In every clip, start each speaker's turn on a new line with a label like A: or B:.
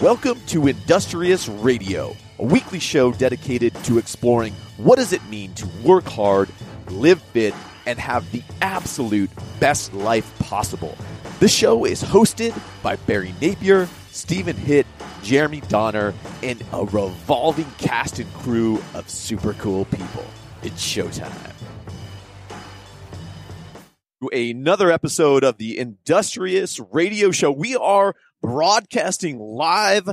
A: Welcome to Industrious Radio, a weekly show dedicated to exploring what does it mean to work hard, live fit, and have the absolute best life possible. The show is hosted by Barry Napier, Stephen Hitt, Jeremy Donner, and a revolving cast and crew of super cool people. It's showtime. Another episode of the Industrious Radio Show. We are broadcasting live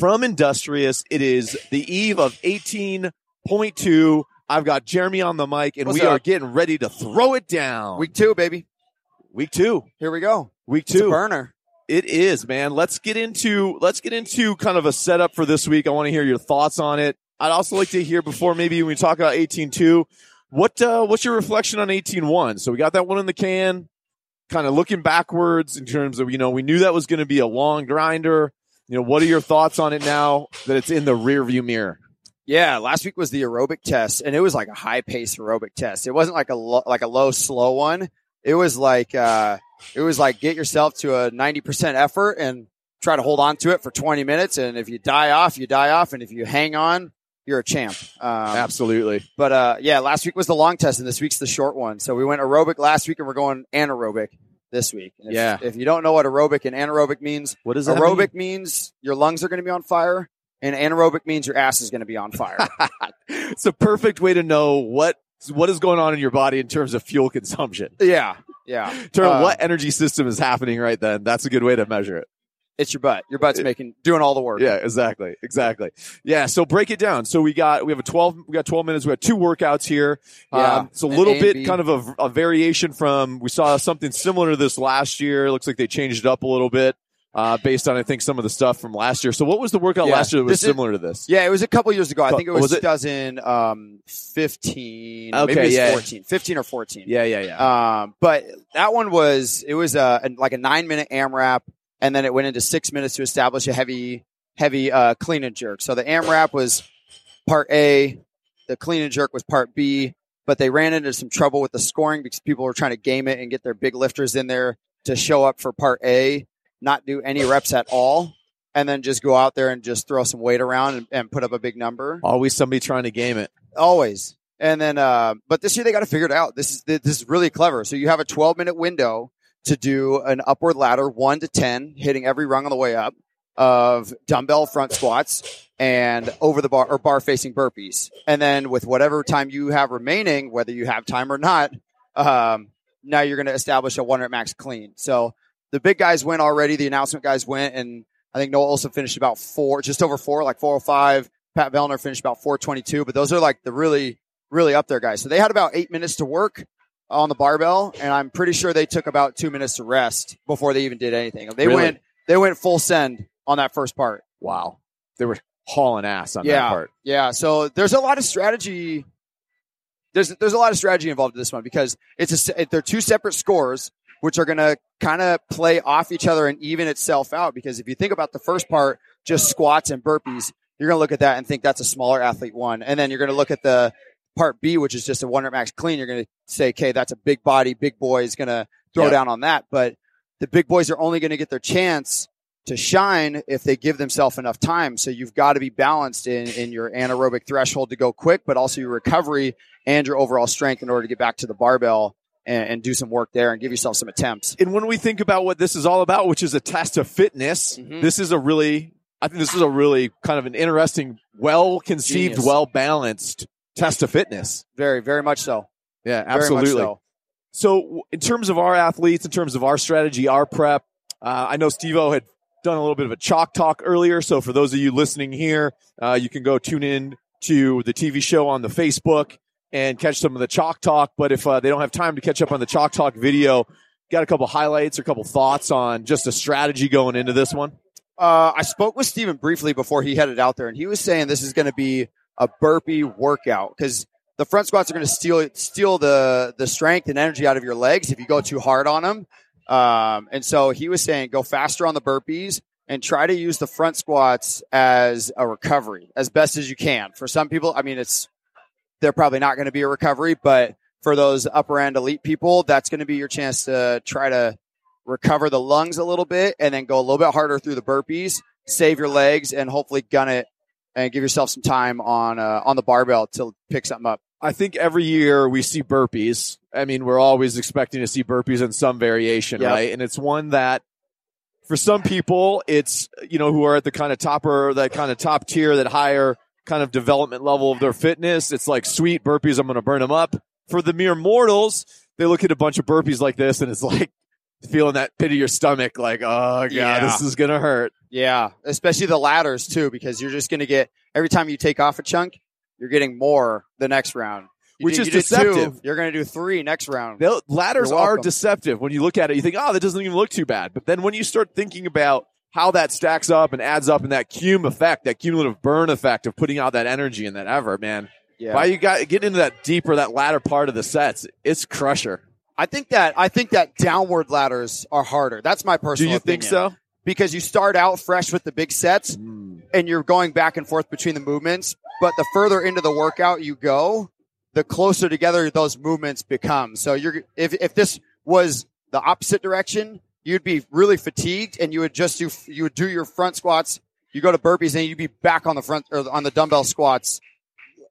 A: from Industrious. It is the eve of 18.2. I've got Jeremy on the mic, and
B: What's
A: we
B: up?
A: are getting ready to throw it down.
B: Week two, baby.
A: Week two.
B: Here we go.
A: Week
B: It's a
A: two.
B: burner.
A: It is, man. Let's get into let's get into kind of a setup for this week. I want to hear your thoughts on it. I'd also like to hear before maybe when we talk about 18-2, what uh what's your reflection on 18-1? So we got that one in the can, kind of looking backwards in terms of, you know, we knew that was going to be a long grinder. You know, what are your thoughts on it now that it's in the rear view mirror?
B: Yeah, last week was the aerobic test, and it was like a high pace aerobic test. It wasn't like a lo- like a low slow one. It was like uh, it was like get yourself to a ninety percent effort and try to hold on to it for twenty minutes. And if you die off, you die off, and if you hang on, you're a champ. Um,
A: Absolutely.
B: But uh, yeah, last week was the long test, and this week's the short one. So we went aerobic last week, and we're going anaerobic this week. And if,
A: Yeah.
B: If you don't know what aerobic and anaerobic means,
A: What does
B: aerobic means your lungs are going to be on fire, and anaerobic means your ass is going to be on fire.
A: it's a perfect way to know what what is going on in your body in terms of fuel consumption.
B: yeah, yeah.
A: Of
B: Uh,
A: what energy system is happening right then. That's a good way to measure it.
B: It's your butt. Your butt's making doing all the work.
A: Yeah, exactly. Exactly. Yeah. So break it down. So we got, we have a 12, we got 12 minutes. We got two workouts here.
B: Yeah.
A: Um, it's a little
B: A
A: bit
B: B.
A: kind of a, a variation from, we saw something similar to this last year. It looks like they changed it up a little bit, uh, based on, I think, some of the stuff from last year. So what was the workout
B: Yeah.
A: last year that was
B: This is-
A: similar to this?
B: Yeah, it was a couple years ago. I think it was,
A: Was it-
B: 2015,
A: Okay,
B: maybe
A: yeah.
B: 14, 15 or 14.
A: Yeah. Yeah. Yeah.
B: Um, but that one was it was a, a- like a nine minute AMRAP, and then it went into six minutes to establish a heavy heavy uh, clean and jerk. So the AMRAP was part A, the clean and jerk was part B, but they ran into some trouble with the scoring because people were trying to game it and get their big lifters in there to show up for part A, not do any reps at all, and then just go out there and just throw some weight around and, and put up a big number
A: Always somebody trying to game it.
B: always. And then, uh, but this year they got to figure it out. This is this is really clever. So you have a 12 minute window to do an upward ladder, one to 10, hitting every rung on the way up of dumbbell front squats and over the bar or bar facing burpees. And then with whatever time you have remaining, whether you have time or not, um, now you're going to establish a one rep max clean. So the big guys went already. The announcement guys went, and I think Noah Ohlsen finished about four, just over four, like 405. Pat Vellner finished about 422, but those are like the really, really up there guys. So they had about eight minutes to work on the barbell, and I'm pretty sure they took about two minutes to rest before they even did anything. They
A: Really?
B: went, they went full send on that first part.
A: Wow. They were hauling ass on that part.
B: Yeah. So there's a lot of strategy. There's there's a lot of strategy involved in this one because it's a they're two separate scores which are going to kind of play off each other and even itself out. Because if you think about the first part, just squats and burpees, you're going to look at that and think that's a smaller athlete one, and then you're going to look at the part B, which is just a one rep max clean. You're going to say, okay, that's a big body, big boy is going to throw
A: Yeah.
B: down on that, but the big boys are only going to get their chance to shine if they give themselves enough time. So you've got to be balanced in, in your anaerobic threshold to go quick, but also your recovery and your overall strength in order to get back to the barbell and, and do some work there and give yourself some attempts.
A: and when we think about what this is all about, which is a test of fitness,
B: Mhm.
A: this is a really, I think this is a really kind of an interesting, well conceived, well balanced test of fitness.
B: Very, very much so.
A: Yeah, absolutely.
B: so.
A: So, in terms of our athletes, in terms of our strategy, our prep, uh, I know Steve O had done a little bit of a chalk talk earlier. So, for those of you listening here, uh, you can go tune in to the TV show on the Facebook and catch some of the chalk talk. But if uh, they don't have time to catch up on the chalk talk video, got a couple highlights or a couple thoughts on just a strategy going into this one?
B: Uh, I spoke with Steven briefly before he headed out there, and he was saying this is going to be a burpee workout because the front squats are going to steal steal the the strength and energy out of your legs if you go too hard on them. Um, and so he was saying go faster on the burpees and try to use the front squats as a recovery as best as you can. For some people, I mean, it's they're probably not going to be a recovery, but for those upper end elite people, that's going to be your chance to try to recover the lungs a little bit and then go a little bit harder through the burpees save your legs and hopefully gun it and give yourself some time on uh, on the barbell to pick something up.
A: I think every year we see burpees. I mean, we're always expecting to see burpees in some variation,
B: Yep.
A: right? And it's one that for some people, it's, you know, who are at the kind of topper, that kind of top tier, that higher kind of development level of their fitness. It's like, sweet burpees, I'm going to burn them up. For the mere mortals, they look at a bunch of burpees like this and it's like feeling that pit of your stomach, like, oh, God,
B: Yeah.
A: this is going to hurt.
B: Yeah, especially the ladders too, because you're just going to get every time you take off a chunk, you're getting more the next round. You
A: Which
B: do-
A: is
B: you did
A: deceptive.
B: you're going to do three next round.
A: The ladders
B: You're
A: deceptive. When you look at it, you think, oh, that doesn't even look too bad. But then when you start thinking about how that stacks up and adds up and that cum effect, that cumulative burn effect of putting out that energy and that effort, man.
B: Yeah,
A: Why you got get into that deeper, that latter part of the sets, it's crusher.
B: I think that I think that downward ladders are harder. That's my personal.
A: Do you think so?
B: Because you start out fresh with the big sets,
A: Mm.
B: and you're going back and forth between the movements. But the further into the workout you go, the closer together those movements become. So you're if if this was the opposite direction, you'd be really fatigued, and you would just do you would do your front squats. You go to burpees, and you'd be back on the front or on the dumbbell squats,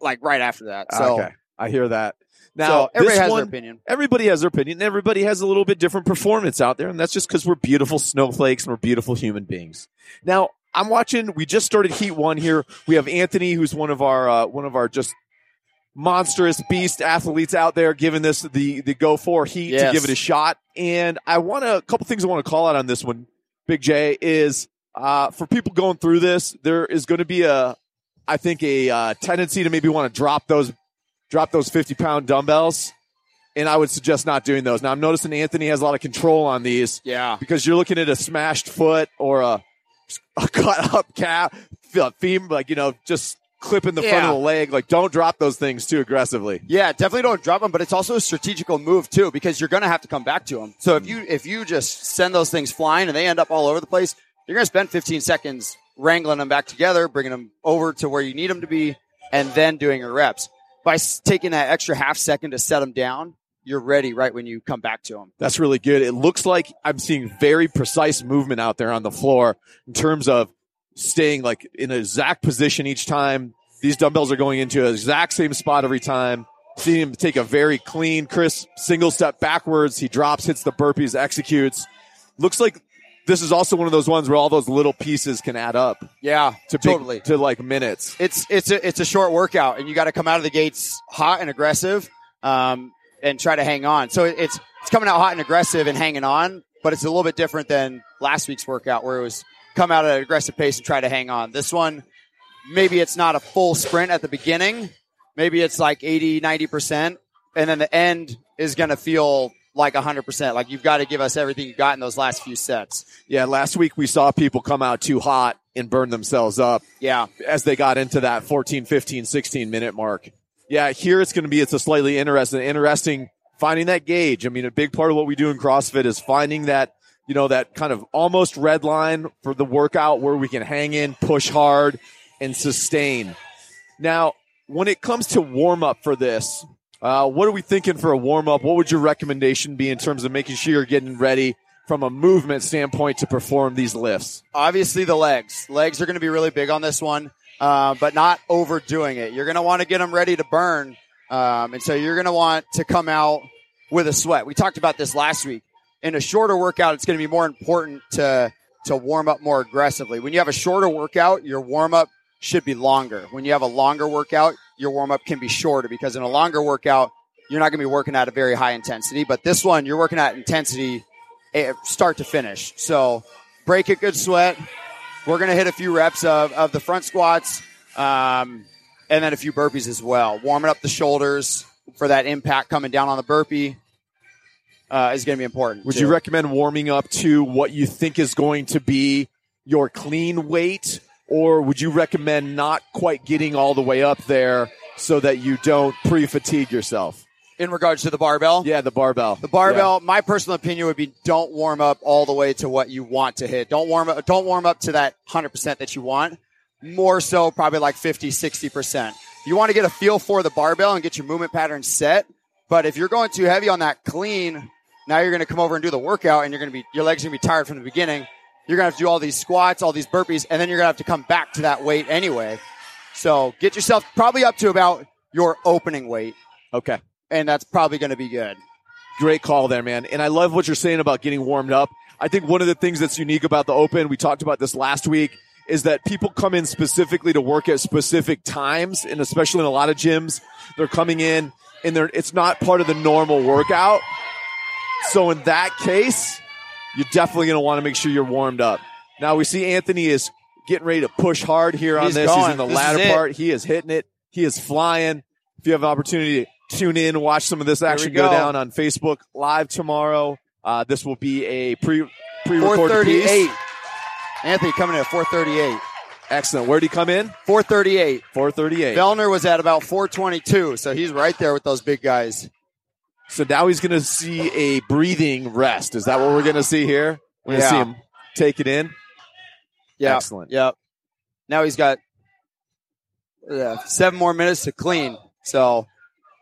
B: like right after that. So,
A: okay, I hear that. Now
B: so everybody
A: this
B: has
A: one,
B: their opinion.
A: everybody has their opinion. Everybody has a little bit different performance out there, and that's just because we're beautiful snowflakes and we're beautiful human beings. Now, I'm watching. We just started Heat One here. We have Anthony, who's one of our uh, one of our just monstrous beast athletes out there, giving this the the go for Heat to give it a shot. And I want to a couple things I want to call out on this one. Big J is uh, for people going through this. There is going to be a, I think a uh, tendency to maybe want to drop those drop those 50 pound dumbbells. And I would suggest not doing those. Now I'm noticing Anthony has a lot of control on these
B: Yeah,
A: because you're looking at a smashed foot or a, a cut up calf, femur, like, you know, just clipping the front of the leg. Like, don't drop those things too aggressively.
B: Yeah, definitely don't drop them, but it's also a strategical move too because you're going to have to come back to them. So if mm. you if you just send those things flying and they end up all over the place, you're going to spend 15 seconds wrangling them back together, bringing them over to where you need them to be, and then doing your reps. By taking that extra half second to set them down, you're ready right when you come back to them.
A: That's really good. It looks like I'm seeing very precise movement out there on the floor in terms of staying like in an exact position each time. These dumbbells are going into exact same spot every time. Seeing him take a very clean, crisp single step backwards. He drops, hits the burpees, executes. Looks like this is also one of those ones where all those little pieces can add up
B: Yeah,
A: to big-
B: totally.
A: to like minutes.
B: it's it's a it's a short workout, and you got to come out of the gates hot and aggressive, um, and try to hang on. So it's it's coming out hot and aggressive and hanging on, but it's a little bit different than last week's workout where it was come out at an aggressive pace and try to hang on. This one, maybe it's not a full sprint at the beginning, maybe it's like 80, 90 percent, and then the end is going to feel like 100%. Like you've got to give us everything you got in those last few sets.
A: Yeah, last week we saw people come out too hot and burn themselves up.
B: Yeah.
A: as they got into that 14, 15, 16 minute mark. Yeah, here it's going to be, it's a slightly interesting, interesting finding that gauge. I mean, a big part of what we do in CrossFit is finding that, you know, that kind of almost red line for the workout where we can hang in, push hard and sustain. Now, when it comes to warm up for this, uh, what are we thinking for a warm up? What would your recommendation be in terms of making sure you're getting ready from a movement standpoint to perform these lifts?
B: obviously the legs. Legs are going to be really big on this one, uh, but not overdoing it. You're going to want to get them ready to burn, um, and so you're going to want to come out with a sweat. We talked about this last week. In a shorter workout, it's going to be more important to to warm up more aggressively. When you have a shorter workout, your warm up should be longer. When you have a longer workout, your warm up can be shorter because in a longer workout, you're not going to be working at a very high intensity. But this one, you're working at intensity eh, start to finish. So break a good sweat. We're going to hit a few reps of, of the front squats um, and then a few burpees as well. Warming up the shoulders for that impact coming down on the burpee uh, is going to be important.
A: Would
B: too.
A: you recommend warming up to what you think is going to be your clean weight, or would you recommend not quite getting all the way up there so that you don't pre-fatigue yourself?
B: in regards to the barbell?
A: Yeah, the barbell.
B: The barbell, my personal opinion would be don't warm up all the way to what you want to hit. Don't warm up, don't warm up to that 100% that you want. More so, probably like 50, 60%. You want to get a feel for the barbell and get your movement pattern set. But if you're going too heavy on that clean, now you're going to come over and do the workout and you're going to be, your legs are going to be tired from the beginning. You're gonna have to do all these squats, all these burpees, and then you're gonna have to come back to that weight anyway. So get yourself probably up to about your opening weight,
A: Okay.
B: and that's probably gonna be good.
A: Great call there, man. And I love what you're saying about getting warmed up. I think one of the things that's unique about the Open, we talked about this last week, is that people come in specifically to work at specific times, and especially in a lot of gyms, they're coming in and they're it's not part of the normal workout. So in that case, you're definitely going to want to make sure you're warmed up. Now we see Anthony is getting ready to push hard here on
B: He's
A: this. He's
B: going.
A: in the
B: This
A: latter part. He is hitting it. He is flying. If you have an opportunity to tune in watch some of this action go.
B: go.
A: down on Facebook live tomorrow, uh, this will be a pre pre recorded piece.
B: Anthony coming in at four thirty-eight.
A: Excellent. Where'd he come in?
B: Four thirty-eight.
A: Four thirty eight.
B: Vellner was at about four twenty-two, so he's right there with those big guys.
A: So now he's going to see a breathing rest. Is that what we're going to see here? We're going to
B: Yeah.
A: see him take it in.
B: Yeah.
A: Excellent.
B: Yep. Now he's got uh, seven more minutes to clean. So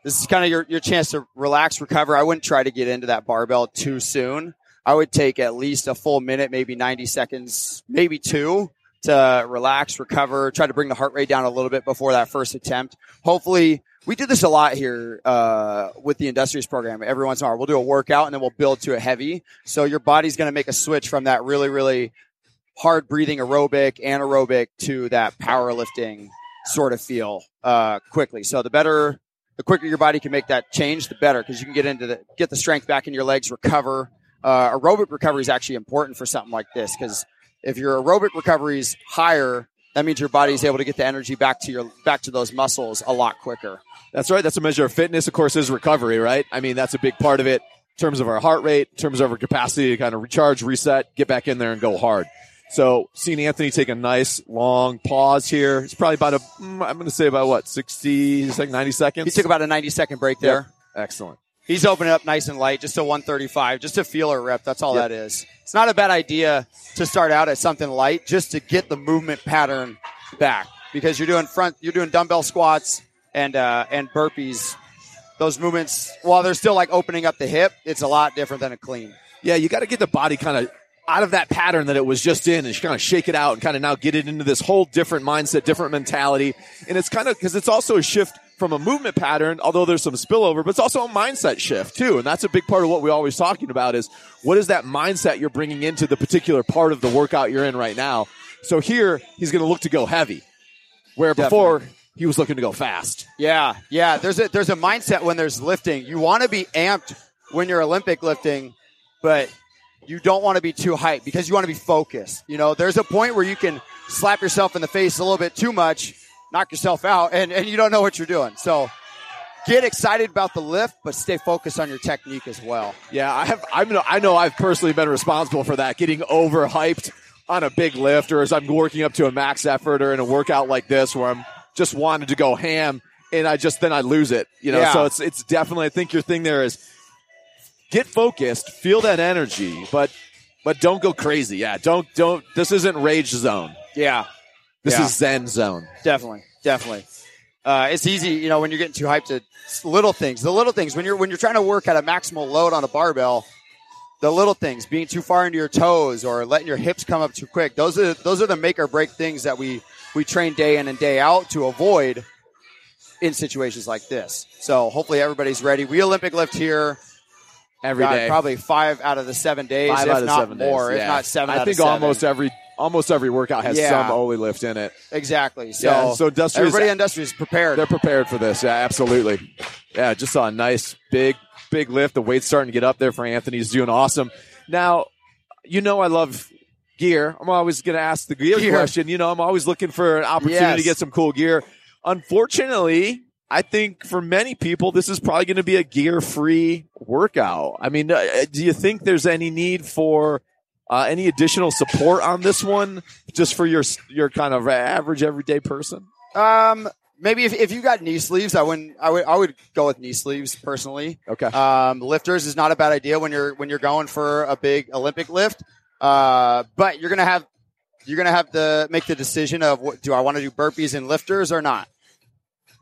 B: this is kind of your, your chance to relax, recover. I wouldn't try to get into that barbell too soon. I would take at least a full minute, maybe 90 seconds, maybe two to relax, recover, try to bring the heart rate down a little bit before that first attempt. Hopefully, we do this a lot here uh, with the Industrious program. Every once in a while, we'll do a workout and then we'll build to a heavy. So your body's going to make a switch from that really, really hard breathing aerobic, anaerobic to that powerlifting sort of feel uh, quickly. So the better, the quicker your body can make that change, the better because you can get into the get the strength back in your legs, recover. Uh, aerobic recovery is actually important for something like this because if your aerobic recovery is higher, that means your body is able to get the energy back to your back to those muscles a lot quicker.
A: That's right. That's a measure of fitness, of course, is recovery, right? I mean, that's a big part of it in terms of our heart rate, in terms of our capacity to kind of recharge, reset, get back in there and go hard. So seeing Anthony take a nice long pause here. It's probably about a, mm, I'm going to say about what, 60, like 90 seconds?
B: He took about a 90 second break there.
A: Excellent.
B: He's opening up nice and light, just a 135, just a feeler rep. That's all
A: Yep.
B: that is. It's not a bad idea to start out at something light just to get the movement pattern back because you're doing front, you're doing dumbbell squats and uh, and burpees. Those movements, while they're still like opening up the hip, it's a lot different than a clean.
A: Yeah, you got to get the body kind of out of that pattern that it was just in and kind of shake it out and kind of now get it into this whole different mindset, different mentality. And it's kind of because it's also a shift from a movement pattern, although there's some spillover, but it's also a mindset shift too. And that's a big part of what we're always talking about is what is that mindset you're bringing into the particular part of the workout you're in right now. So here he's going to look to go heavy, where before he was looking to go fast.
B: Yeah, yeah. There's a there's a mindset when there's lifting. You want to be amped when you're Olympic lifting, but you don't want to be too hyped because you want to be focused. You know, there's a point where you can slap yourself in the face a little bit too much, knock yourself out, and, and you don't know what you're doing. So get excited about the lift, but stay focused on your technique as well.
A: Yeah, I have. I'm. I know I've personally been responsible for that, getting overhyped on a big lift, or as I'm working up to a max effort, or in a workout like this where I'm just wanted to go ham, and I just then I lose it. You know,
B: Yeah.
A: so it's it's definitely. I think your thing there is get focused, feel that energy, but but don't go crazy. Yeah, don't don't. This isn't rage zone.
B: Yeah,
A: This
B: Yeah.
A: is zen zone.
B: definitely, definitely. Uh, it's easy, you know, when you're getting too hyped to little things. The little things when you're when you're trying to work at a maximal load on a barbell, the little things, being too far into your toes or letting your hips come up too quick. Those are those are the make or break things that we we train day in and day out to avoid in situations like this. So hopefully everybody's ready. We Olympic lift here
A: Every
B: God,
A: day.
B: probably five out of the seven days,
A: Five
B: if
A: out of
B: not
A: seven
B: more,
A: days.
B: if
A: yeah.
B: not seven.
A: I think
B: seven.
A: almost every almost every workout has
B: Yeah.
A: some Oli lift in it.
B: exactly. So,
A: Yeah, so Industrious-
B: everybody on Industrious is prepared.
A: They're prepared for this. Yeah, absolutely. Yeah, just saw a nice big, big lift. The weight's starting to get up there for Anthony. He's doing awesome. Now, you know I love gear. I'm always going to ask the gear,
B: Gear.
A: question. You know, I'm always looking for an opportunity
B: Yes.
A: to get some cool gear. Unfortunately, I think for many people, this is probably going to be a gear-free workout. I mean, uh, do you think there's any need for uh, any additional support on this one, just for your your kind of average everyday person?
B: Um, maybe if, if you got knee sleeves, I wouldn't. I would. I would go with knee sleeves personally.
A: Okay.
B: Um, lifters is not a bad idea when you're when you're going for a big Olympic lift. Uh, but you're gonna have you're gonna have to make the decision of what do I want to do burpees and lifters or not.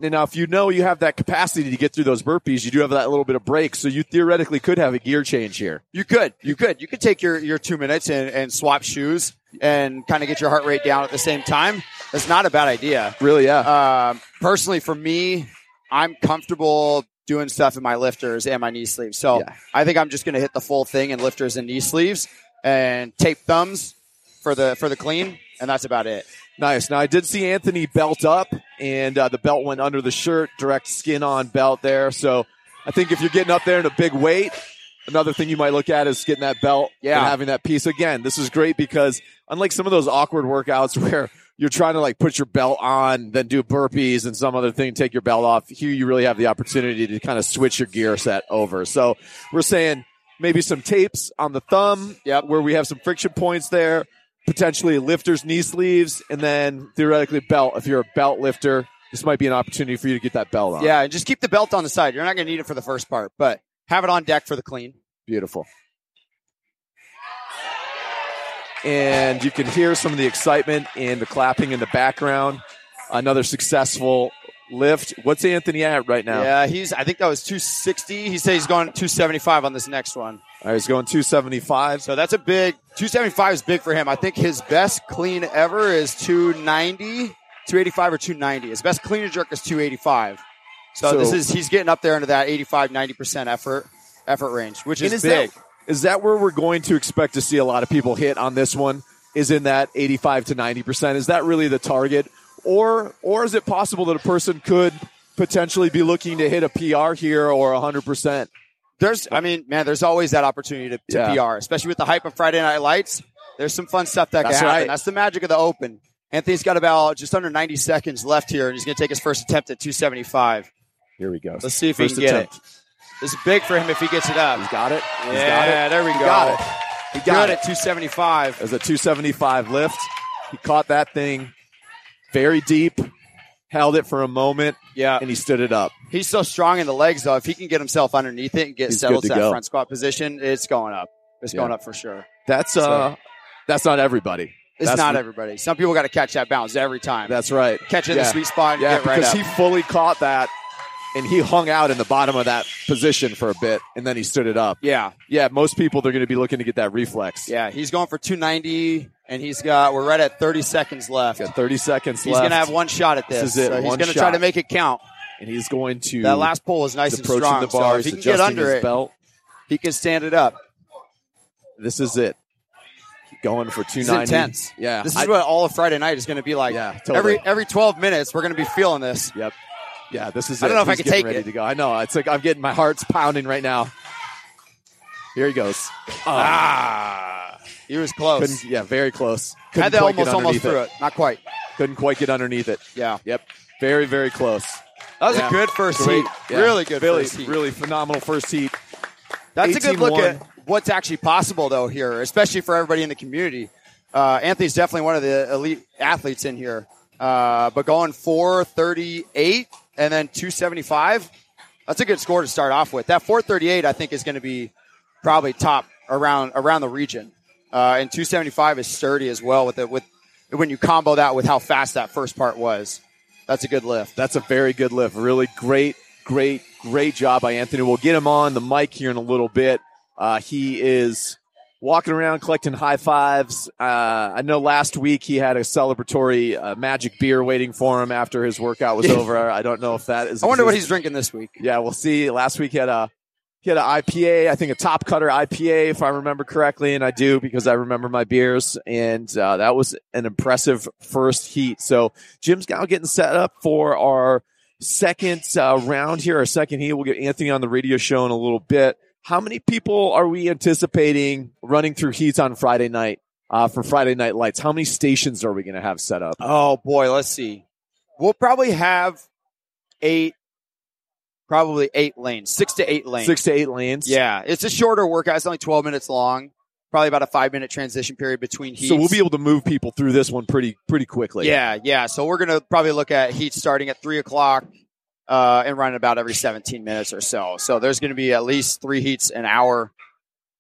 A: Now if you know you have that capacity to get through those burpees, you do have that little bit of break, so you theoretically could have a gear change here.
B: You could, you could, you could take your, your two minutes and, and swap shoes and kind of get your heart rate down at the same time. That's not a bad idea.
A: Really, yeah.
B: Uh, personally, for me, I'm comfortable doing stuff in my lifters and my knee sleeves. So
A: Yeah.
B: I think I'm just going to hit the full thing in lifters and knee sleeves and tape thumbs for the for the clean, and that's about it.
A: Nice. Now I did see Anthony belt up, and uh, the belt went under the shirt, direct skin on belt there. So I think if you're getting up there in a big weight, another thing you might look at is getting that belt
B: Yeah.
A: and having that piece. Again, this is great because unlike some of those awkward workouts where you're trying to like put your belt on, then do burpees and some other thing, take your belt off. Here you really have the opportunity to kind of switch your gear set over. So we're saying maybe some tapes on the thumb,
B: Yep.
A: where we have some friction points there potentially lifters, knee sleeves, and then theoretically belt. If you're a belt lifter, this might be an opportunity for you to get that belt on.
B: Yeah, and just keep the belt on the side. You're not going to need it for the first part, but have it on deck for the clean.
A: Beautiful. And you can hear some of the excitement and the clapping in the background. Another successful lift. What's Anthony at right now?
B: Yeah, he's. I think that was 260. He said he's going 275 on this next one.
A: All right, he's going 275.
B: So that's a big 275 is big for him. I think his best clean ever is 290, 285 or 290. His best clean and jerk is 285. So,
A: So-
B: this is he's getting up there into that 85 90% effort effort range, which is,
A: is
B: big.
A: that, is that where we're going to expect to see a lot of people hit on this one? Is in that 85 to 90%? Is that really the target? Or, or is it possible that a person could potentially be looking to hit a PR here or 100%?
B: There's I mean, man, there's always that opportunity to, to
A: Yeah.
B: PR, especially with the hype of Friday Night Lights. There's some fun stuff that
A: That's
B: can happen.
A: right.
B: That's the magic of the open. Anthony's got about just under 90 seconds left here, and he's going to take his first attempt at 275.
A: Here we go.
B: Let's see if he
A: First
B: can get it. This is big for him if he gets it up.
A: He's got it. He's
B: yeah,
A: got it.
B: there we
A: He
B: go.
A: got it. He
B: Good
A: got it.
B: at 275.
A: It was a 275 lift. He caught that thing very deep, held it for a moment,
B: Yeah,
A: and he stood it up.
B: he's so strong in the legs though. If he can get himself underneath it and get
A: He's
B: settled to that
A: go.
B: front squat position, it's going up. It's
A: Yeah.
B: going up for sure.
A: That's uh, that's not everybody.
B: It's
A: That's
B: not everybody. Some people got to catch that bounce every time.
A: That's right.
B: catch it in the sweet spot and
A: Yeah,
B: get right
A: because
B: up.
A: he fully caught that, and he hung out in the bottom of that position for a bit, and then he stood it up.
B: yeah,
A: Yeah, most people they're going to be looking to get that reflex.
B: yeah. He's going for 290, and he's got. We're right at 30 seconds left.
A: Got 30 seconds
B: He's
A: left.
B: He's going to have one shot at this.
A: This is it,
B: So he's going to try to make it count.
A: and he's going to.
B: That last pull is nice and strong.
A: the bars,
B: so if he can
A: adjusting
B: get under
A: his
B: it,
A: belt.
B: he can stand it up.
A: This is it. Going for 290.
B: is intense.
A: Yeah.
B: This is
A: I-
B: what all of Friday night is going to be like.
A: Yeah, totally.
B: Every every 12 minutes, we're going to be feeling this.
A: Yep. Yeah, this is.
B: I don't
A: it.
B: know if I can take
A: ready
B: it.
A: to go. I know. It's like I'm getting my heart's pounding right now. Here he goes.
B: Ah, he was close.
A: Couldn't, yeah, very close. Couldn't quite get
B: almost almost
A: underneath
B: through it. Not quite.
A: Couldn't quite get underneath it.
B: Yeah,
A: Yep. Very, very close.
B: that was
A: Yeah.
B: a good first
A: Great.
B: heat.
A: Yeah.
B: Really good
A: Really,
B: first heat.
A: really phenomenal first heat.
B: That's a good look at what's actually possible, though, here, especially for everybody in the community. Uh, Anthony's definitely one of the elite athletes in here. Uh, but going 438 and then 275, that's a good score to start off with. That 438, I think, is going to be probably top around around the region. Uh, and 275 is sturdy as well with it with when you combo that with how fast that first part was. That's a good lift.
A: That's a very good lift. Really great, great, great job by Anthony. We'll get him on the mic here in a little bit. Uh, he is walking around collecting high fives. Uh, I know last week he had a celebratory uh, magic beer waiting for him after his workout was over. I don't know if that is.
B: I wonder what he's drinking this week.
A: Yeah, we'll see. Last week he had a he had an IPA, I think a Topcutter IPA, if I remember correctly, and I do because I remember my beers, and uh, that was an impressive first heat. So Jim's now getting set up for our second uh, round here, our second heat. We'll get Anthony on the radio show in a little bit. How many people are we anticipating running through heats on Friday night uh, for Friday Night Lights? How many stations are we going to have set up?
B: Oh boy, let's see. We'll probably have eight, probably eight lanes, six to eight lanes.
A: Six to eight lanes.
B: Yeah, it's a shorter workout. It's only twelve minutes long. Probably about a five minute transition period between heats.
A: So we'll be able to move people through this one pretty pretty quickly.
B: Yeah, yeah. So we're gonna probably look at heat starting at three o'clock. Uh, and running about every 17 minutes or so. So there's going to be at least three heats an hour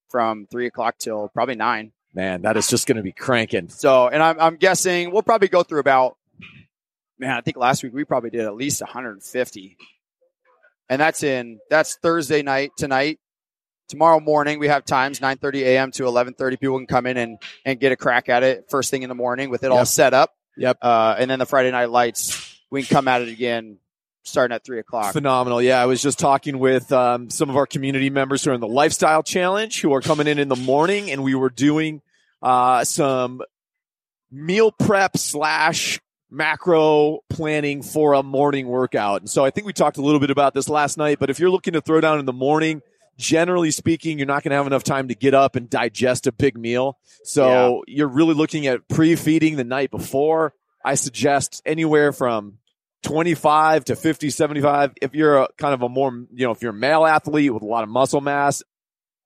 B: from three o'clock till probably nine.
A: Man, that is just going to be cranking.
B: So, and I'm, I'm guessing we'll probably go through about man, I think last week we probably did at least 150. And that's in that's Thursday night tonight. Tomorrow morning we have times 9:30 a.m. to 11:30. People can come in and and get a crack at it first thing in the morning with it all set up.
A: Yep.
B: Uh, and then the Friday night lights, we can come at it again starting at three o'clock.
A: Phenomenal. Yeah, I was just talking with um, some of our community members who are in the Lifestyle Challenge who are coming in in the morning, and we were doing uh, some meal prep slash macro planning for a morning workout. And so I think we talked a little bit about this last night, but if you're looking to throw down in the morning, generally speaking, you're not going to have enough time to get up and digest a big meal. So you're really looking at pre-feeding the night before. I suggest anywhere from 25 to 50, 75. If you're a kind of a more, you know, if you're a male athlete with a lot of muscle mass,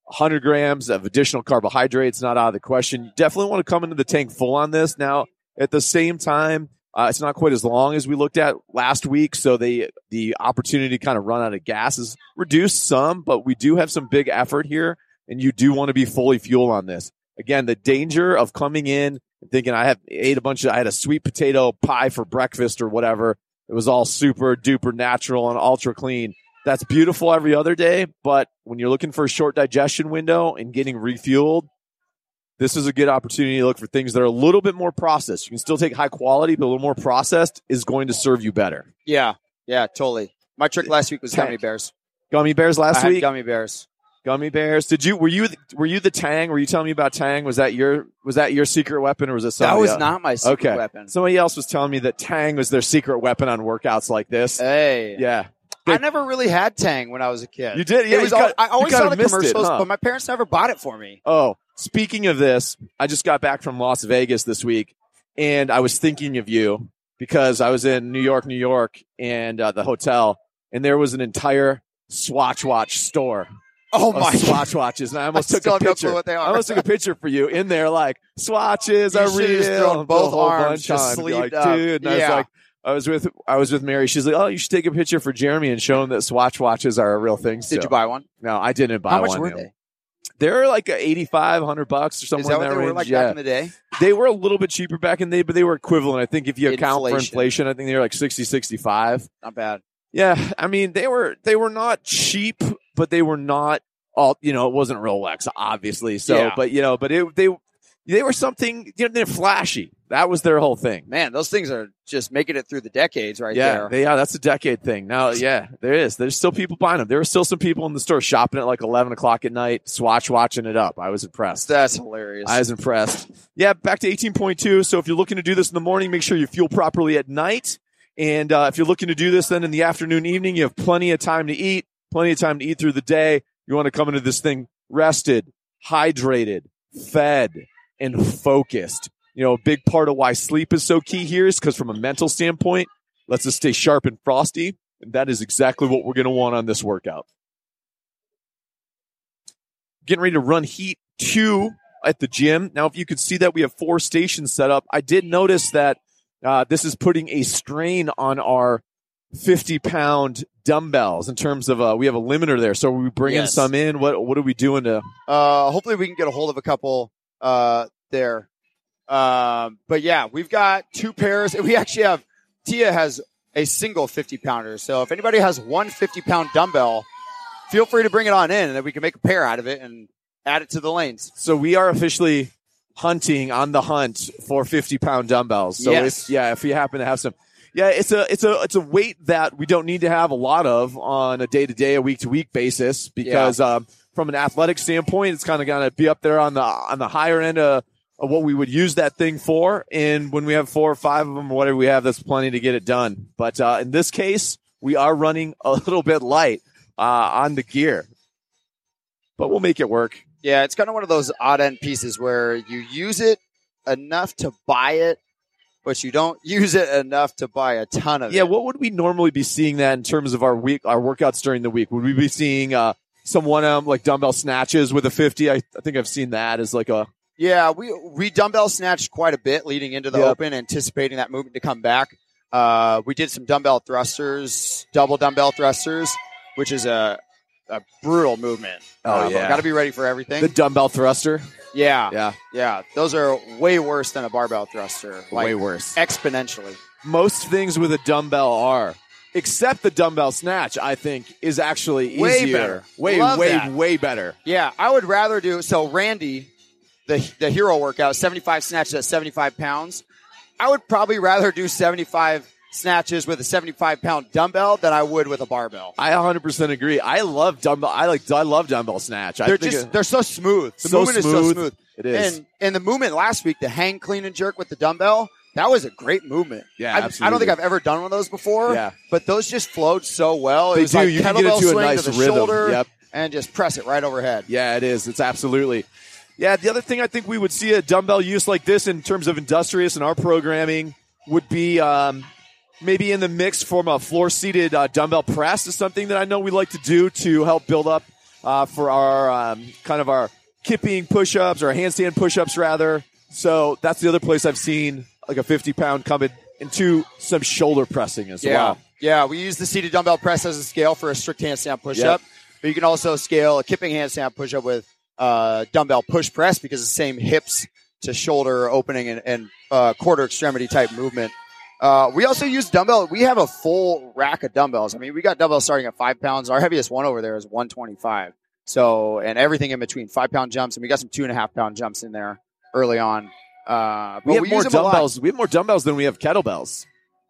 A: 100 grams of additional carbohydrates, not out of the question. You definitely want to come into the tank full on this. Now, at the same time, uh, it's not quite as long as we looked at last week. So the, the opportunity to kind of run out of gas is reduced some, but we do have some big effort here and you do want to be fully fueled on this. Again, the danger of coming in and thinking I have ate a bunch of, I had a sweet potato pie for breakfast or whatever. It was all super duper natural and ultra clean. That's beautiful every other day, but when you're looking for a short digestion window and getting refueled, this is a good opportunity to look for things that are a little bit more processed. You can still take high quality, but a little more processed is going to serve you better.
B: Yeah, yeah, totally. My trick last week was gummy bears.
A: Gummy bears
B: I
A: last
B: had
A: week.
B: gummy bears.
A: Gummy bears. Did you were you were you the Tang? Were you telling me about Tang? Was that your was that your secret weapon or was it somebody That
B: was
A: else?
B: not my secret
A: okay.
B: weapon.
A: Somebody else was telling me that Tang was their secret weapon on workouts like this.
B: Hey,
A: yeah,
B: I never really had Tang when I was a kid.
A: you did. Yeah,
B: was
A: got-
B: I always saw the
A: missed it,
B: commercials,
A: huh?
B: but my parents never bought it for me.
A: Oh, speaking of this, I just got back from Las Vegas this week, and I was thinking of you because I was in New York, New York, and uh, the hotel, and there was an entire Swatch Watch store
B: Oh my
A: Swatch watches, and I almost
B: I
A: took a picture.
B: what they
A: I almost took a picture for you in there, like swatches are real.
B: both arms, just.
A: Be like,
B: up.
A: dude. And I was like, I was with I was with Mary. She's like, oh, you should take a picture for Jeremy and show him that Swatch watches are a real thing.
B: Did you buy one?
A: No, I didn't buy one.
B: How much
A: one.
B: were
A: no.
B: they?
A: They're like eighty five hundred bucks or
B: Is
A: somewhere
B: that
A: in
B: what
A: that
B: they
A: range.
B: were like
A: yeah,
B: back in the day?
A: they were a little bit cheaper back in the day, but they were equivalent. I think if you account for
B: Inflation.
A: inflation, I think they were like 60, 65.
B: Not bad.
A: Yeah, I mean they were they were not cheap, but they were not all you know. It wasn't Rolex, obviously. So,
B: Yeah.
A: but you know, but it they they were something. You know, they're flashy. That was their whole thing.
B: Man, those things are just making it through the decades right
A: yeah,
B: there.
A: they, yeah, that's a decade thing. Now, yeah, there is. There's still people buying them. There were still some people in the store shopping at like 11 o'clock at night, swatch watching it up. I was impressed.
B: That's hilarious.
A: I was impressed. Yeah, back to 18.2. So if you're looking to do this in the morning, make sure you fuel properly at night. And uh, if you're looking to do this then in the afternoon, evening, you have plenty of time to eat, plenty of time to eat through the day. You want to come into this thing rested, hydrated, fed, and focused. You know, a big part of why sleep is so key here is because from a mental standpoint, lets us stay sharp and frosty. And that is exactly what we're going to want on this workout. Getting ready to run heat two at the gym. Now, if you could see that we have four stations set up, I did notice that uh, this is putting a strain on our 50 pound dumbbells in terms of uh, we have a limiter there. So are we bringing
B: Yes.
A: some in? What what are we doing to?
B: Uh, hopefully we can get a hold of a couple uh, there. Um, but yeah, we've got two pairs. We actually have Tia has a single 50 pounder. So if anybody has one 50 pound dumbbell, feel free to bring it on in, and then we can make a pair out of it and add it to the lanes.
A: So we are officially hunting on the hunt for 50 pound dumbbells. So
B: Yes.
A: if, yeah, if you happen to have some, yeah, it's a, it's a, it's a weight that we don't need to have a lot of on a day to day, a week to week basis because, um, from an athletic standpoint, it's kind of going to be up there on the, on the higher end of, of what we would use that thing for. And when we have four or five of them or whatever we have, that's plenty to get it done. But, uh, in this case, we are running a little bit light, uh, on the gear, but we'll make it work.
B: Yeah, it's kind of one of those odd end pieces where you use it enough to buy it, but you don't use it enough to buy a ton of
A: Yeah,
B: it.
A: what would we normally be seeing that in terms of our week, our workouts during the week? Would we be seeing uh, some one um like dumbbell snatches with a fifty? I, I think I've seen that as like a
B: Yeah, we we dumbbell snatched quite a bit leading into the
A: Yep.
B: open, anticipating that movement to come back. Uh, we did some dumbbell thrusters, double dumbbell thrusters, which is a a brutal movement.
A: Oh,
B: Uh,
A: yeah.
B: got to be ready for everything.
A: The dumbbell thruster.
B: yeah, yeah,
A: Yeah.
B: Those are way worse than a barbell thruster. Like
A: Way worse.
B: exponentially.
A: Most things with a dumbbell are. Except the dumbbell snatch, I think, is actually
B: Way
A: easier.
B: better.
A: Way,
B: Love
A: way,
B: that.
A: way better.
B: Yeah, I would rather do so. Randy, the the hero workout, seventy five snatches at seventy five pounds. I would probably rather do seventy five snatches with a seventy five pound dumbbell than I would with a barbell.
A: I 100% agree. I love dumbbell. I like. I love dumbbell snatch.
B: They're
A: think
B: just
A: it-
B: they're so smooth. The
A: So
B: movement is so
A: smooth.
B: smooth.
A: it is.
B: And and the movement last week, the hang, clean, and jerk with the dumbbell, that was a great movement.
A: Yeah,
B: I, I don't think I've ever done one of those before.
A: Yeah.
B: but those just flowed so well. It
A: They
B: was
A: do.
B: like
A: You can get into a nice
B: to the
A: rhythm.
B: shoulder
A: Yep.
B: and just press it right overhead.
A: Yeah, it is. It's absolutely. Yeah, the other thing I think we would see a dumbbell use like this in terms of industrious in our programming would be um, maybe in the mix from a floor seated uh, dumbbell press is something that I know we like to do to help build up uh, for our um, kind of our kipping push ups or handstand push ups rather. So that's the other place I've seen like a 50 pound come in, into some shoulder pressing as
B: Yeah.
A: well.
B: Yeah, we use the seated dumbbell press as a scale for a strict handstand push up, but you can also scale a kipping handstand push up with uh, dumbbell push press because the same hips to shoulder opening and, and uh, quarter extremity type movement. Uh, we also use dumbbell. We have a full rack of dumbbells. I mean, we got dumbbells starting at five pounds. Our heaviest one over there is 125. So, and everything in between five pound jumps, and we got some two and a half pound jumps in there early on. Uh, but
A: We have
B: we
A: more
B: use them a lot.
A: dumbbells. We have more dumbbells than we have kettlebells.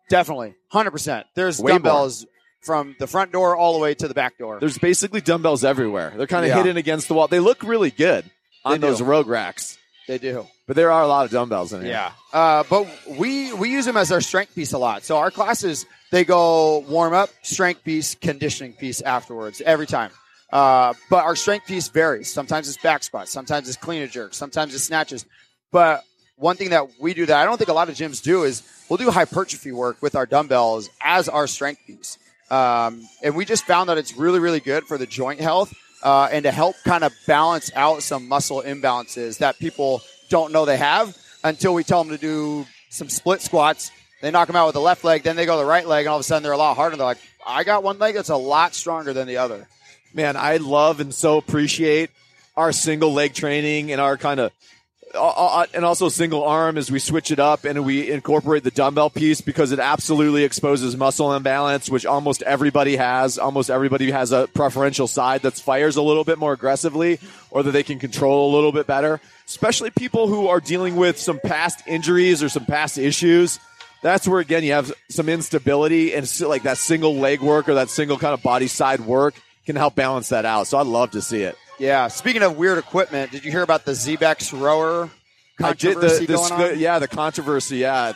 B: Definitely, hundred percent. There's
A: Way more.
B: dumbbells from the front door all the way to the back door.
A: There's basically dumbbells everywhere. They're kind of
B: Yeah.
A: hidden against the wall. They look really good on
B: They do.
A: those rogue racks,
B: They do.
A: but there are a lot of dumbbells in here.
B: Yeah. Uh, but we we use them as our strength piece a lot. So our classes they go warm up, strength piece, conditioning piece afterwards every time. Uh, but our strength piece varies. Sometimes it's back squats, sometimes it's clean and jerks, sometimes it's snatches. But one thing that we do that I don't think a lot of gyms do is we'll do hypertrophy work with our dumbbells as our strength piece. Um, and we just found that it's really, really good for the joint health uh, and to help kind of balance out some muscle imbalances that people don't know they have until we tell them to do some split squats. They knock them out with the left leg, then they go to the right leg, and all of a sudden they're a lot harder. They're like, I got one leg that's a lot stronger than the other.
A: Man, I love and so appreciate our single leg training and our kind of Uh, uh, uh, and also single arm as we switch it up and we incorporate the dumbbell piece because it absolutely exposes muscle imbalance, which almost everybody has. Almost everybody has a preferential side that fires a little bit more aggressively or that they can control a little bit better, especially people who are dealing with some past injuries or some past issues. That's where again you have some instability and like that single leg work or that single kind of body side work can help balance that out. So I'd love to see it.
B: Yeah. Speaking of weird equipment, did you hear about the Xebex rower
A: I did
B: controversy
A: the, the,
B: going on?
A: yeah the controversy yeah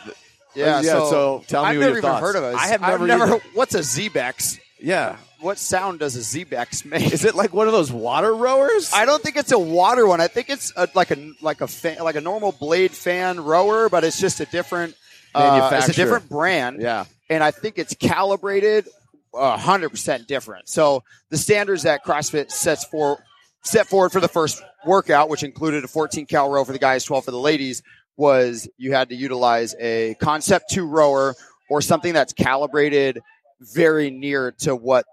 B: Yeah,
A: Yeah, so tell me
B: I've
A: what
B: never even
A: thoughts.
B: heard of it.
A: I have never
B: never. What's a Xebex?
A: yeah
B: What sound does a Xebex make?
A: is it like one of those water rowers
B: I don't think it's a water one. I think it's a, like a like a fan, like a normal blade fan rower, but it's just a different uh, it's a different brand,
A: yeah
B: and I think it's calibrated hundred percent different. So the standards that CrossFit sets for set forward for the first workout, which included a 14 cal row for the guys, 12 for the ladies, was you had to utilize a concept two rower or something that's calibrated very near to what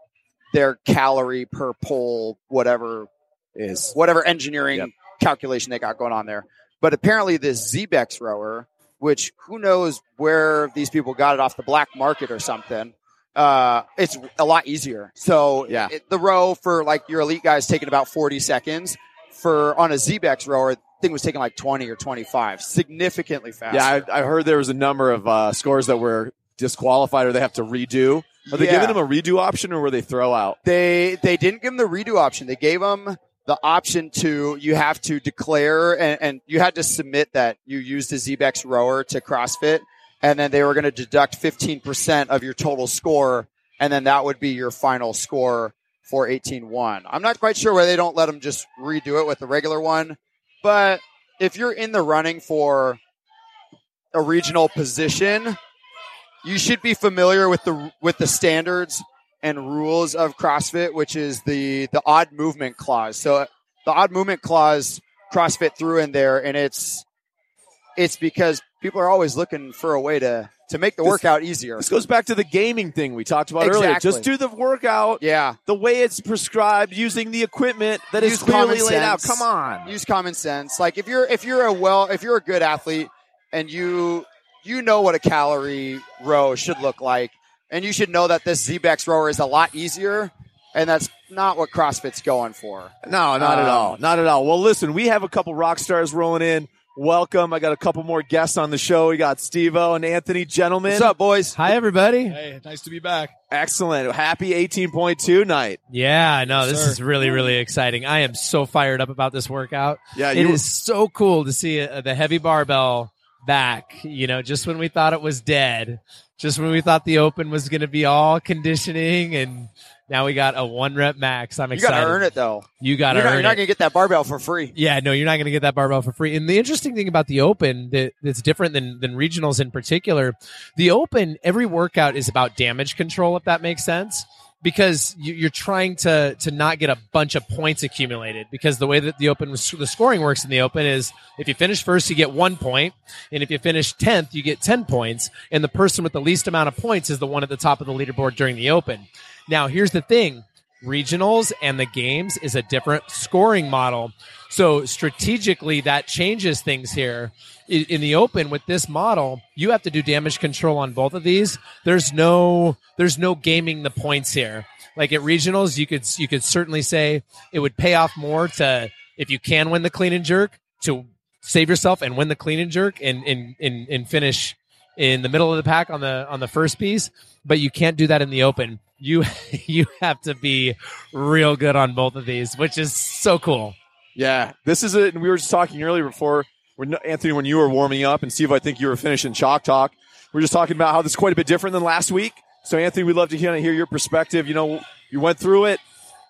B: their calorie per pole, whatever
A: is
B: whatever engineering
A: Yep.
B: calculation they got going on there. But apparently this Xebex rower, which who knows where these people got it off the black market or something, uh, it's a lot easier. So
A: Yeah.
B: it- the row for like your elite guys taking about 40 seconds for on a Xebex rower, thing was taking like 20 or 25, significantly faster.
A: yeah I, I heard there was a number of uh, scores that were disqualified or they have to redo are they
B: Yeah.
A: giving them a redo option or were they throw out
B: They they didn't give them the redo option. They gave them the option to you have to declare and, and you had to submit that you used a Xebex rower to CrossFit, and then they were going to deduct fifteen percent of your total score, and then that would be your final score for eighteen one. I'm not quite sure why they don't let them just redo it with the regular one, but if you're in the running for a regional position, you should be familiar with the with the standards and rules of CrossFit, which is the the odd movement clause. So the odd movement clause CrossFit threw in there, and it's it's because people are always looking for a way to to make the workout easier.
A: This goes back to the gaming thing we talked about earlier. Just do the workout
B: Yeah.
A: the way it's prescribed using the equipment that is
B: Use
A: clearly laid out. Come on.
B: Use common sense. Like if you're if you're a well if you're a good athlete and you you know what a calorie row should look like, and you should know that this Xebex rower is a lot easier, and that's not what CrossFit's going for.
A: No, not at
B: Um,
A: all. Not at all. Well, listen, we have a couple rock stars rolling in. Welcome. I got a couple more guests on the show. We got Steve-O and Anthony, gentlemen.
B: What's up, boys?
C: Hi, everybody.
D: Hey, nice to be back.
A: Excellent. Happy 18.2 night.
C: Yeah, no, this
D: Sir.
C: is really, really exciting. I am so fired up about this workout.
A: Yeah,
C: It
A: you
C: is so cool to see uh, the heavy barbell back. You know, just when we thought it was dead, just when we thought the open was going to be all conditioning, and now we got a one rep max. I'm excited.
B: You got to earn it though.
C: You got to
B: You're not, you're not going to get that barbell for free.
C: Yeah, no, you're not going to get that barbell for free. And the interesting thing about the Open that, that's different than than regionals in particular, the Open every workout is about damage control, if that makes sense, because you, you're trying to to not get a bunch of points accumulated. Because the way that the Open the scoring works in the Open is if you finish first, you get one point, and if you finish tenth, you get ten points, and the person with the least amount of points is the one at the top of the leaderboard during the Open. Now, here's the thing regionals and the games is a different scoring model. So strategically, that changes things here. In, the open with this model, you have to do damage control on both of these. There's no, there's no gaming the points here. Like at regionals, you could, you could certainly say it would pay off more to, if you can win the clean and jerk, to save yourself and win the clean and jerk and, and, and, and finish in the middle of the pack on the, on the first piece. But you can't do that in the open you you have to be real good on both of these, which is so cool.
A: Yeah, this is it. And we were just talking earlier before, when Anthony, when you were warming up, and Steve, I think you were finishing chalk talk. We are just talking about how this is quite a bit different than last week. So, Anthony, we'd love to hear, hear your perspective. You know, you went through it.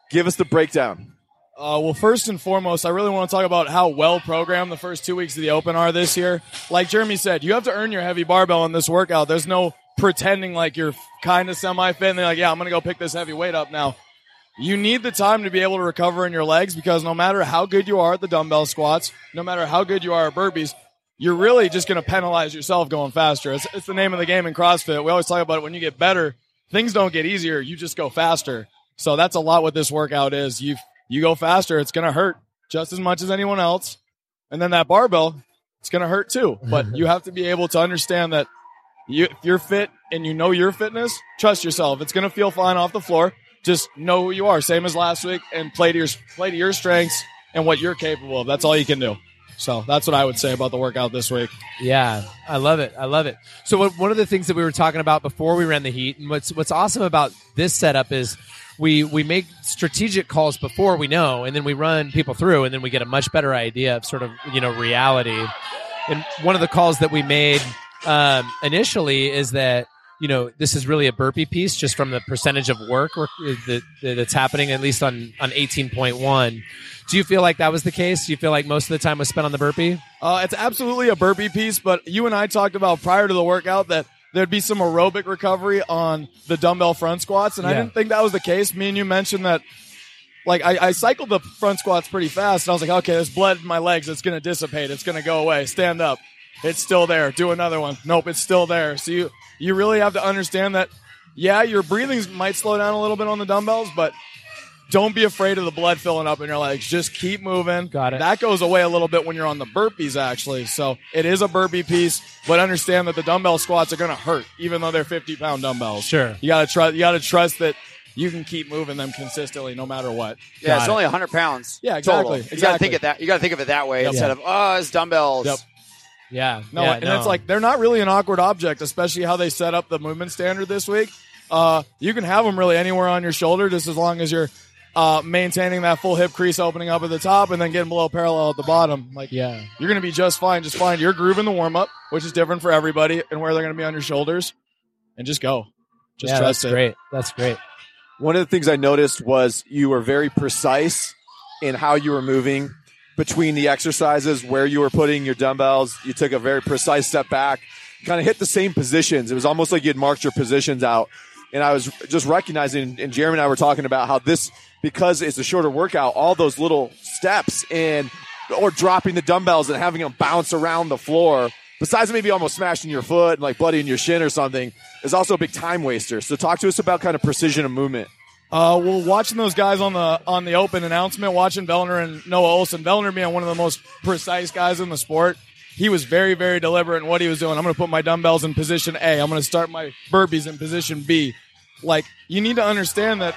A: Give us the breakdown.
D: Uh, well, first and foremost, I really want to talk about how well programmed the first two weeks of the Open are this year. Like Jeremy said, you have to earn your heavy barbell in this workout. There's no pretending like you're kind of semi fit and they're like, yeah, I'm going to go pick this heavy weight up now. You need the time to be able to recover in your legs because no matter how good you are at the dumbbell squats, no matter how good you are at burpees, you're really just going to penalize yourself going faster. It's, it's the name of the game in CrossFit. We always talk about it when you get better, things don't get easier. You just go faster. So that's a lot what this workout is. You you go faster, it's going to hurt just as much as anyone else. And then that barbell, it's going to hurt too. But you have to be able to understand that you, if you're fit and you know your fitness, trust yourself. It's going to feel fine off the floor. Just know who you are, same as last week, and play to your play to your strengths and what you're capable of. That's all you can do. So that's what I would say about the workout this week.
C: Yeah, I love it. I love it. So what, one of the things that we were talking about before we ran the heat, and what's what's awesome about this setup is we we make strategic calls before we know, and then we run people through, and then we get a much better idea of sort of you know reality. And one of the calls that we made um, initially is that you know this is really a burpee piece just from the percentage of work work that, that's happening at least on on 18.1 do you feel like that was the case do you feel like most of the time was spent on the burpee
D: Uh, it's absolutely a burpee piece, but you and I talked about prior to the workout that there'd be some aerobic recovery on the dumbbell front squats, and I didn't think that was the case. Me and you mentioned that, like, I, I cycled the front squats pretty fast, and I was like, okay, there's blood in my legs. It's going to dissipate. It's going to go away. Stand up. It's still there. Do another one. Nope, it's still there. So you, you really have to understand that, yeah, your breathing might slow down a little bit on the dumbbells, but don't be afraid of the blood filling up in your legs. Just keep moving.
C: Got it.
D: That goes away a little bit when you're on the burpees, actually. So it is a burpee piece, but understand that the dumbbell squats are going to hurt, even though they're 50 pound dumbbells.
C: Sure.
D: You got to trust. You got to trust that you can keep moving them consistently, no matter what.
B: Yeah,
C: Got
B: it's
C: it.
B: only 100 pounds.
D: Yeah,
B: total.
D: exactly,
B: You got to think of that. You got to think of it that way
D: Yep.
B: instead of oh, it's dumbbells.
D: Yep.
C: Yeah
D: No,
C: yeah,
D: and it's like they're not really an awkward object, especially how they set up the movement standard this week. Uh, you can have them really anywhere on your shoulder, just as long as you're uh, maintaining that full hip crease opening up at the top and then getting below parallel at the bottom. Like,
C: yeah
D: you're going to be just fine. Just find your groove in the warm up, which is different for everybody, and where they're going to be on your shoulders, and just go. Just
C: yeah,
D: trust
C: that's
D: it.
C: great that's great
A: One of the things I noticed was you were very precise in how you were moving between the exercises, where you were putting your dumbbells. You took a very precise step back, kind of hit the same positions. It was almost like you had marked your positions out. And I was just recognizing, and Jeremy and I were talking about how this, because it's a shorter workout, all those little steps and, or dropping the dumbbells and having them bounce around the floor besides maybe almost smashing your foot and like bloodying your shin or something, is also a big time waster. So talk to us about kind of precision of movement.
D: Uh, well, watching those guys on the on the open announcement, watching Vellner and Noah Ohlsen, Vellner being one of the most precise guys in the sport, he was very, very deliberate in what he was doing. I'm going to put my dumbbells in position A. I'm going to start my burpees in position B. Like, you need to understand that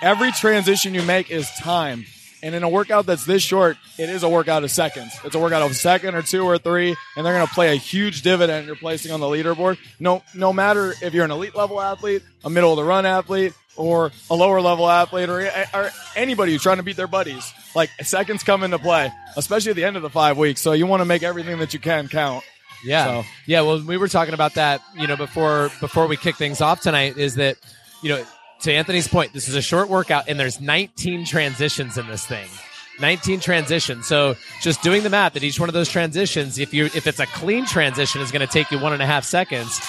D: every transition you make is time. And in a workout that's this short, it is a workout of seconds. It's a workout of a second or two or three, and they're going to play a huge dividend you're placing on the leaderboard. No, no matter if you're an elite level athlete, a middle of the run athlete, or a lower level athlete, or, or anybody who's trying to beat their buddies. Like seconds come into play, especially at the end of the five weeks. So you want to make everything that you can count.
C: Yeah,
D: So-
C: yeah. Well, we were talking about that, you know, before before we kick things off tonight. Is that, you know, to Anthony's point, this is a short workout, and there's 19 transitions in this thing. 19 transitions. So just doing the math at each one of those transitions, if you if it's a clean transition, is going to take you one and a half seconds.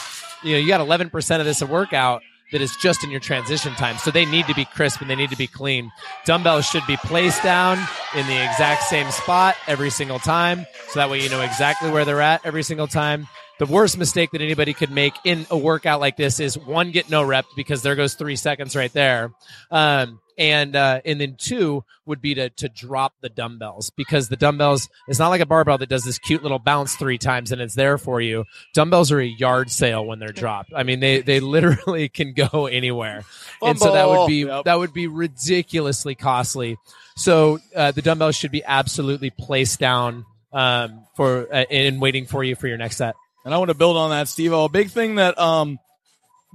C: You know, you got 11 percent of this a workout that is just in your transition time. So they need to be crisp and they need to be clean. Dumbbells should be placed down in the exact same spot every single time. So that way you know exactly where they're at every single time. The worst mistake that anybody could make in a workout like this is one, get no rep because there goes three seconds right there. Um, and, uh, and then two would be to, to drop the dumbbells because the dumbbells, it's not like a barbell that does this cute little bounce three times and it's there for you. Dumbbells are a yard sale when they're dropped. I mean, they, they literally can go anywhere. And so that would be,
D: Yep.
C: that would be ridiculously costly. So, uh, the dumbbells should be absolutely placed down, um, for, uh, and waiting for you for your next set.
D: And I want to build on that, Steve. A big thing that um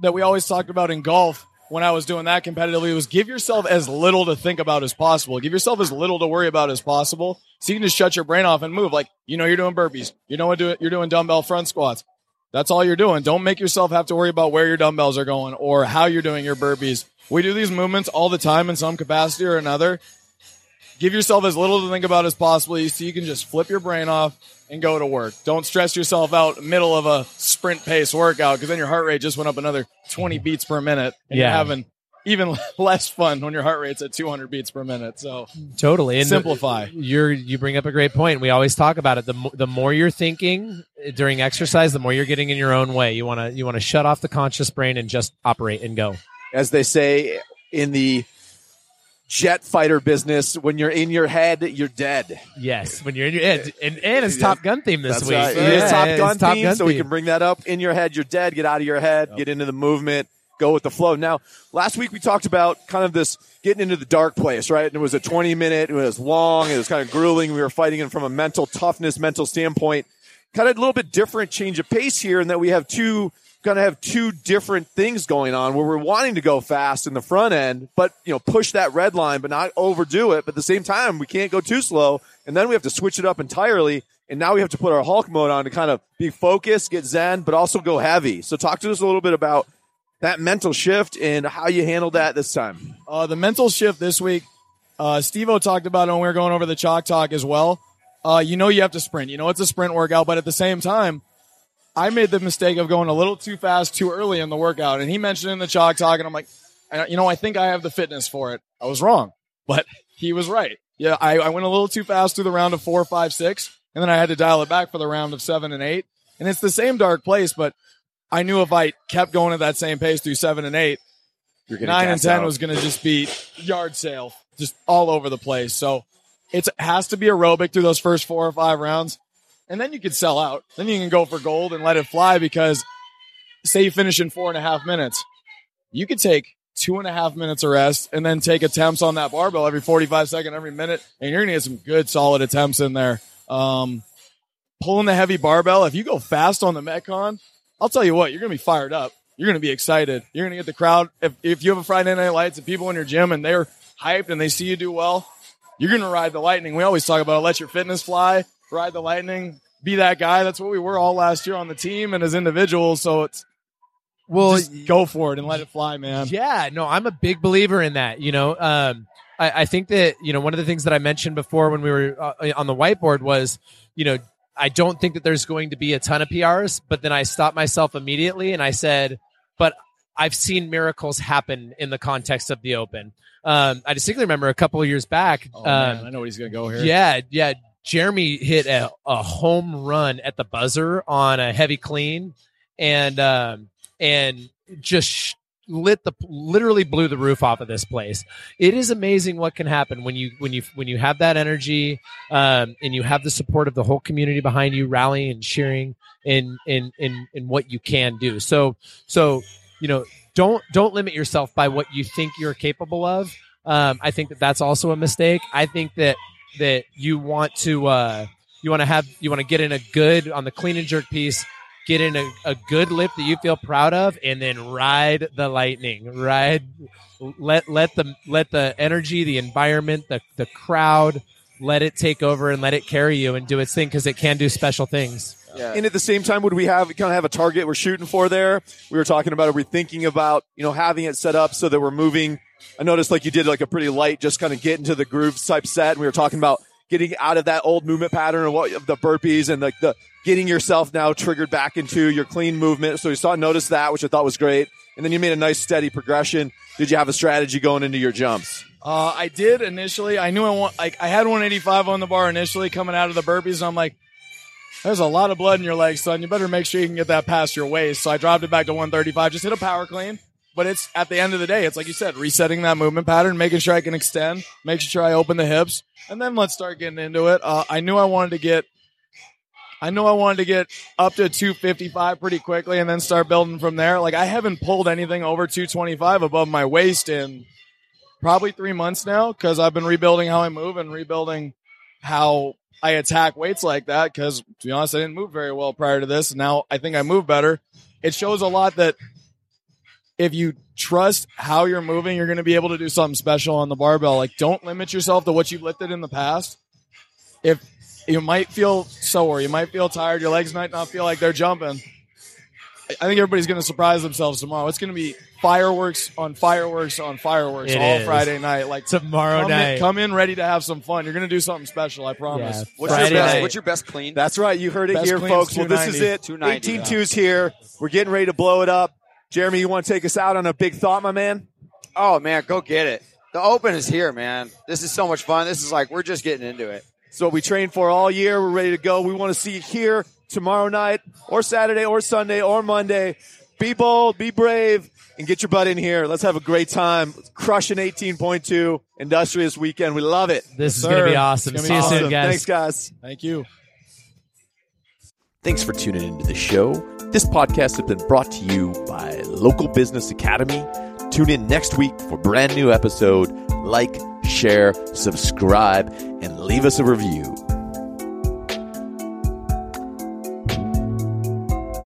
D: that we always talked about in golf when I was doing that competitively was give yourself as little to think about as possible. Give yourself as little to worry about as possible, so you can just shut your brain off and move. Like you know, you're doing burpees. You know what do you're doing dumbbell front squats. That's all you're doing. Don't make yourself have to worry about where your dumbbells are going or how you're doing your burpees. We do these movements all the time in some capacity or another. Give yourself as little to think about as possible so you can just flip your brain off and go to work. Don't stress yourself out middle of a sprint pace workout because then your heart rate just went up another 20 mm-hmm. beats per minute and you're
C: Yeah.
D: having even less fun when your heart rate's at 200 beats per minute. So
C: Totally. And
D: Simplify.
C: You're you bring up a great point. We always talk about it. The mo- the more you're thinking eh, during exercise, the more you're getting in your own way. You want to you want to shut off the conscious brain and just operate and go.
A: As they say in the jet fighter business, when you're in your head, you're dead.
C: Yes, when you're in your head, and, and it's Top Gun theme this
A: That's
C: week.
A: right.
C: Yeah,
A: It is Top Gun
C: Top Gun
A: so we
C: theme.
A: can bring that up. In your head, you're dead. Get out of your head. Get into the movement. Go with the flow. Now, last week we talked about kind of this getting into the dark place, right? And it was a 20 minute. It was long. It was kind of grueling. We were fighting it from a mental toughness, mental standpoint. Kind of a little bit different change of pace here, in that we have two kind of have two different things going on where we're wanting to go fast in the front end, but you know, push that red line, but not overdo it. But at the same time, we can't go too slow. And then we have to switch it up entirely. And now we have to put our Hulk mode on to kind of be focused, get zen, but also go heavy. So talk to us a little bit about that mental shift and how you handled that this time.
D: Uh, the mental shift this week, uh, Steve O talked about it when we were going over the chalk talk as well. Uh, you know, you have to sprint. You know, it's a sprint workout, but at the same time, I made the mistake of going a little too fast too early in the workout. And he mentioned in the chalk talk, and I'm like, you know, I think I have the fitness for it. I was wrong, but he was right. Yeah, I, I went a little too fast through the round of four, five, six, and then I had to dial it back for the round of seven and eight. And it's the same dark place, but I knew if I kept going at that same pace through seven and eight, nine and ten
A: out.
D: was going to just be yard sale, just all over the place. So it has to be aerobic through those first four or five rounds, and then you can sell out. Then you can go for gold and let it fly because, say you finish in four and a half minutes, you could take two and a half minutes of rest and then take attempts on that barbell every 45 second every minute and you're gonna get some good solid attempts in there. Um, pulling the heavy barbell if you go fast on the metcon i'll tell you what you're gonna be fired up. You're gonna be excited. You're gonna get the crowd. If, if you have a friday night lights and people in your gym and they're hyped and they see you do well you're gonna ride the lightning. We always talk about it, let your fitness fly ride the lightning be that guy that's what we were all last year on the team and as individuals so it's
C: Well,
D: just go for it and let it fly man
C: Yeah, no, I'm a big believer in that. You know, um, I, I think that you know one of the things that I mentioned before when we were uh, on the whiteboard was, you know, I don't think that there's going to be a ton of PRs, but then I stopped myself immediately and I said, but I've seen miracles happen in the context of the Open. Um, I distinctly remember a couple of years back.
D: oh,
C: um,
D: man, i know what he's gonna go here
C: yeah, yeah. Jeremy hit a, a home run at the buzzer on a heavy clean, and um, and just lit the literally blew the roof off of this place. It is amazing what can happen when you when you when you have that energy um, and you have the support of the whole community behind you, rallying and cheering in in in in what you can do. So so you know don't don't limit yourself by what you think you're capable of. Um, I think that that's also a mistake. I think that that you want to uh, you want to have you want to get in a good on the clean and jerk piece get in a, a good lift that you feel proud of and then ride the lightning ride let let the let the energy the environment the, the crowd let it take over and let it carry you and do its thing because it can do special things
B: Yeah.
A: And at the same time, would we have kind of have a target we're shooting for there? We were talking about, are we thinking about, you know, having it set up so that we're moving? I noticed like you did like a pretty light, just kind of get into the groove type set. And we were talking about getting out of that old movement pattern and what the burpees and like the getting yourself now triggered back into your clean movement. So you saw, notice that, which I thought was great. And then you made a nice steady progression. Did you have a strategy going into your jumps?
D: Uh, I did initially. I knew I want like I had 185 on the bar initially coming out of the burpees, and I'm like, "There's a lot of blood in your legs, son. You better make sure you can get that past your waist." So I dropped it back to 135. Just hit a power clean. But it's at the end of the day, it's like you said, resetting that movement pattern, making sure I can extend, making sure I open the hips, and then let's start getting into it. Uh, I knew I wanted to get, I knew I wanted to get up to 255 pretty quickly, and then start building from there. Like I haven't pulled anything over 225 above my waist in probably three months now because I've been rebuilding how I move and rebuilding how I attack weights like that. Because to be honest, I didn't move very well prior to this. Now I think I move better. It shows a lot that if you trust how you're moving, you're going to be able to do something special on the barbell. Like, don't limit yourself to what you've lifted in the past. If you might feel sore, you might feel tired, your legs might not feel like they're jumping. I think everybody's going to surprise themselves tomorrow. It's going to be fireworks on fireworks on fireworks
C: It
D: all
C: is.
D: Friday night. Like
C: tomorrow
D: come
C: night
D: in, come in ready to have some fun. You're going to do something special. I promise.
C: Yeah.
B: What's
C: Friday
B: your best?
C: night.
B: What's your best clean?
A: That's right. You heard it
D: Best
A: here, folks. Well, this is it.
B: 290,
A: 18 twos here. We're getting ready to blow it up. Jeremy, you want to take us out on a big thought, my man?
B: Oh man, go get it. The Open is here, man. This is so much fun. This is like we're just getting into it.
A: So we trained for all year. We're ready to go. We want to see you here tomorrow night or Saturday or Sunday or Monday. Be bold, be brave, and get your butt in here. Let's have a great time. Crushing 18.2 industrious weekend. We love it.
C: this is
D: Sir,
C: going to be awesome
D: gonna be
C: see you
A: Awesome.
C: soon guys
A: Thanks, guys.
D: Thank you.
A: Thanks for tuning into the show. This podcast has been brought to you by Local Business Academy. Tune in next week for brand new episode. Like, share, subscribe, and leave us a review.